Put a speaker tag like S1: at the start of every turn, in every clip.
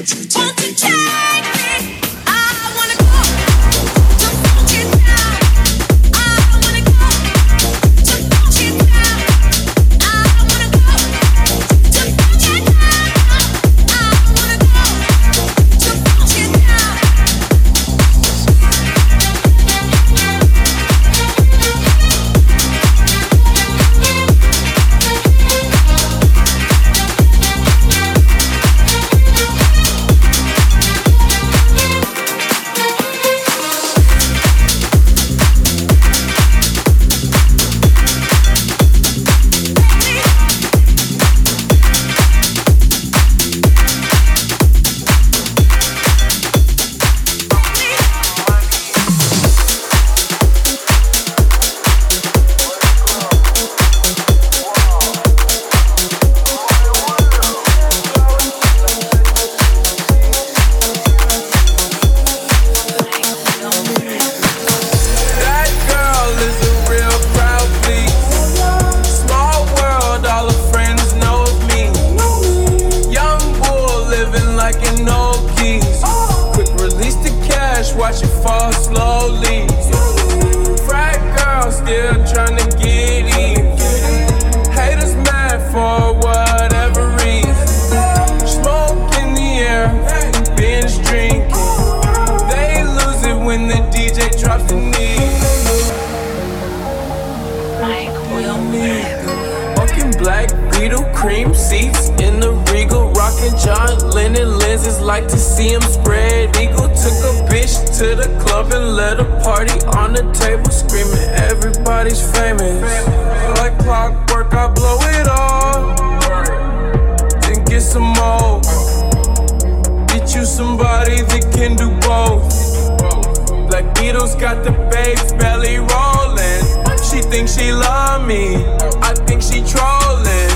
S1: That
S2: everybody's famous. Like clockwork, I blow it all, then get some more. Get you somebody that can do both. Black Beatles got the babes belly rolling. She thinks she love me, I think she trolling.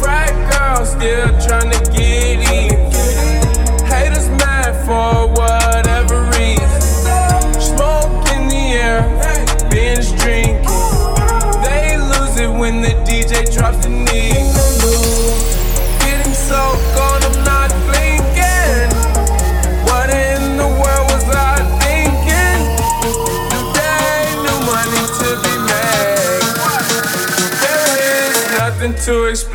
S2: Frat girl still trying to get in. Drops the knee. Getting so gone, I'm not blinking. What in the world was I thinking? Today, new money to be made. There is nothing to explain.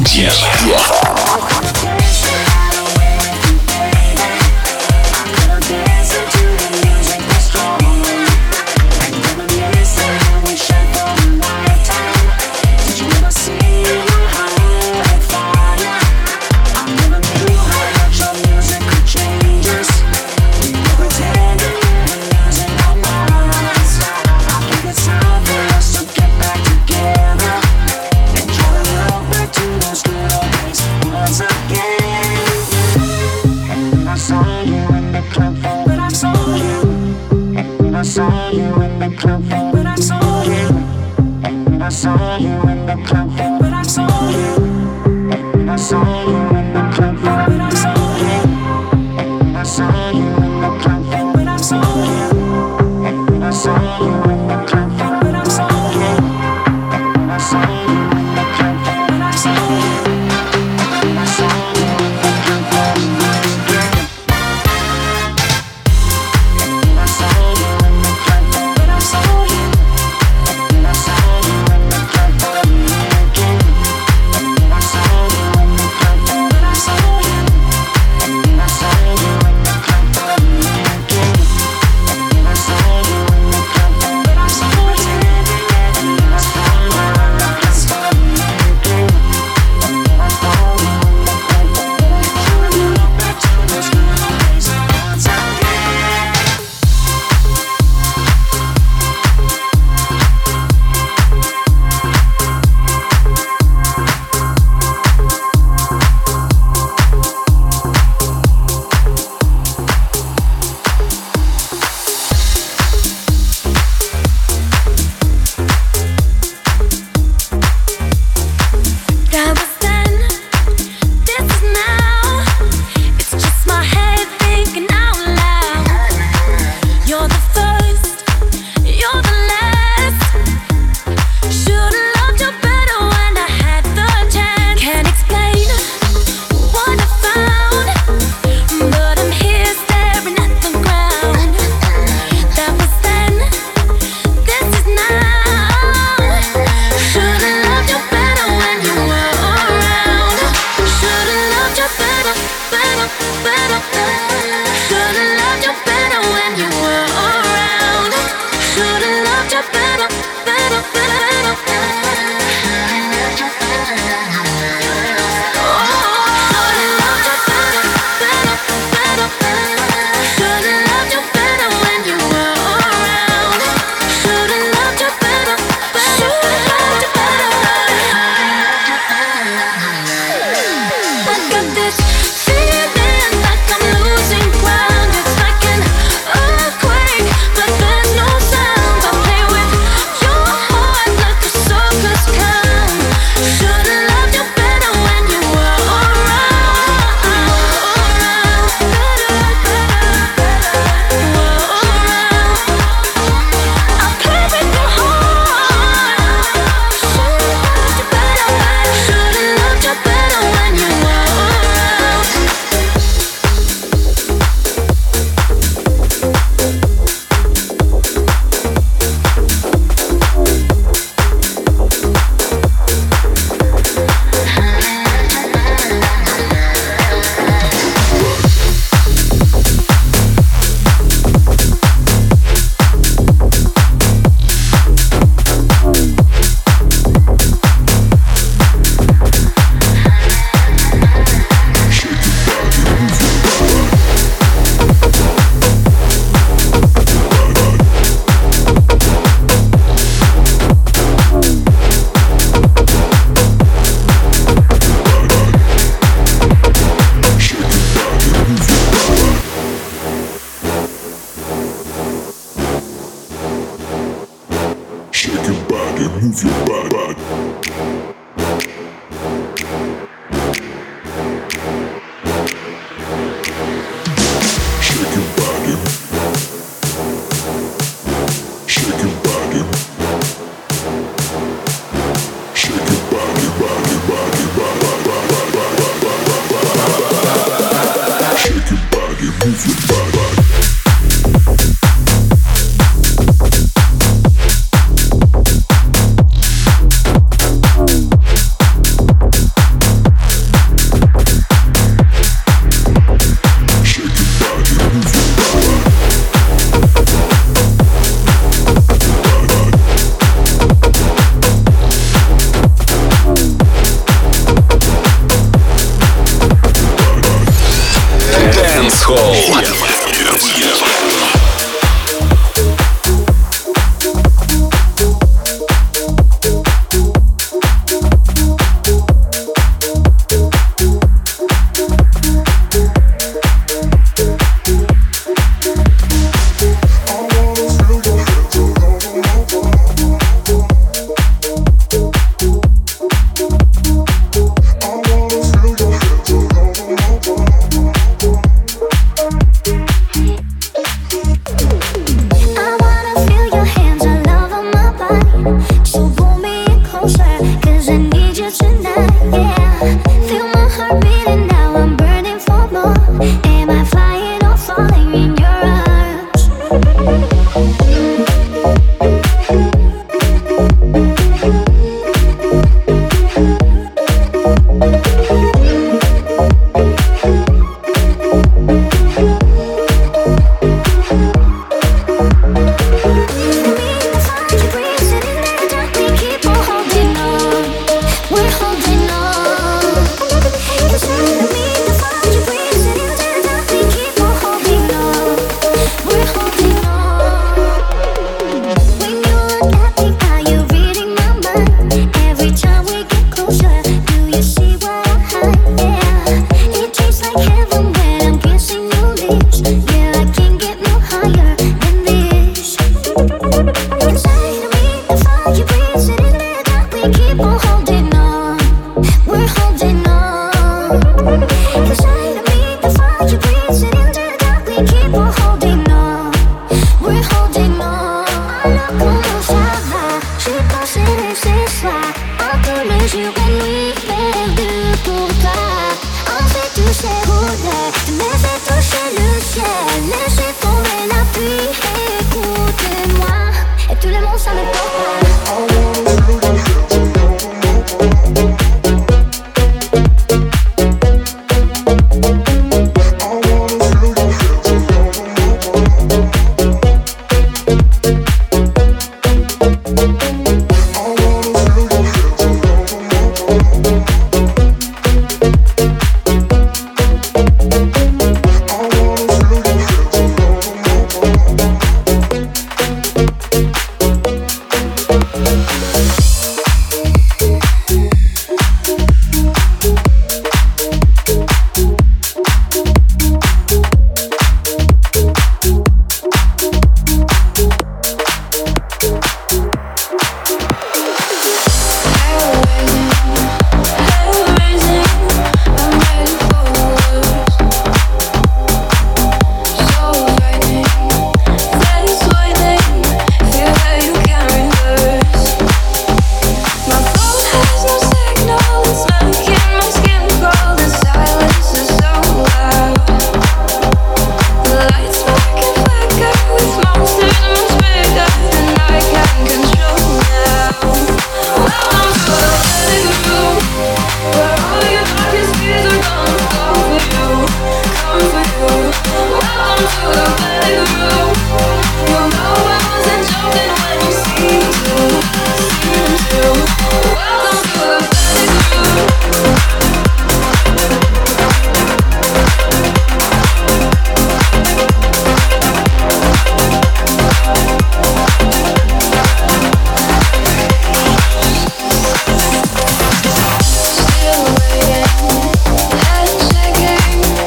S3: Hall. DFM.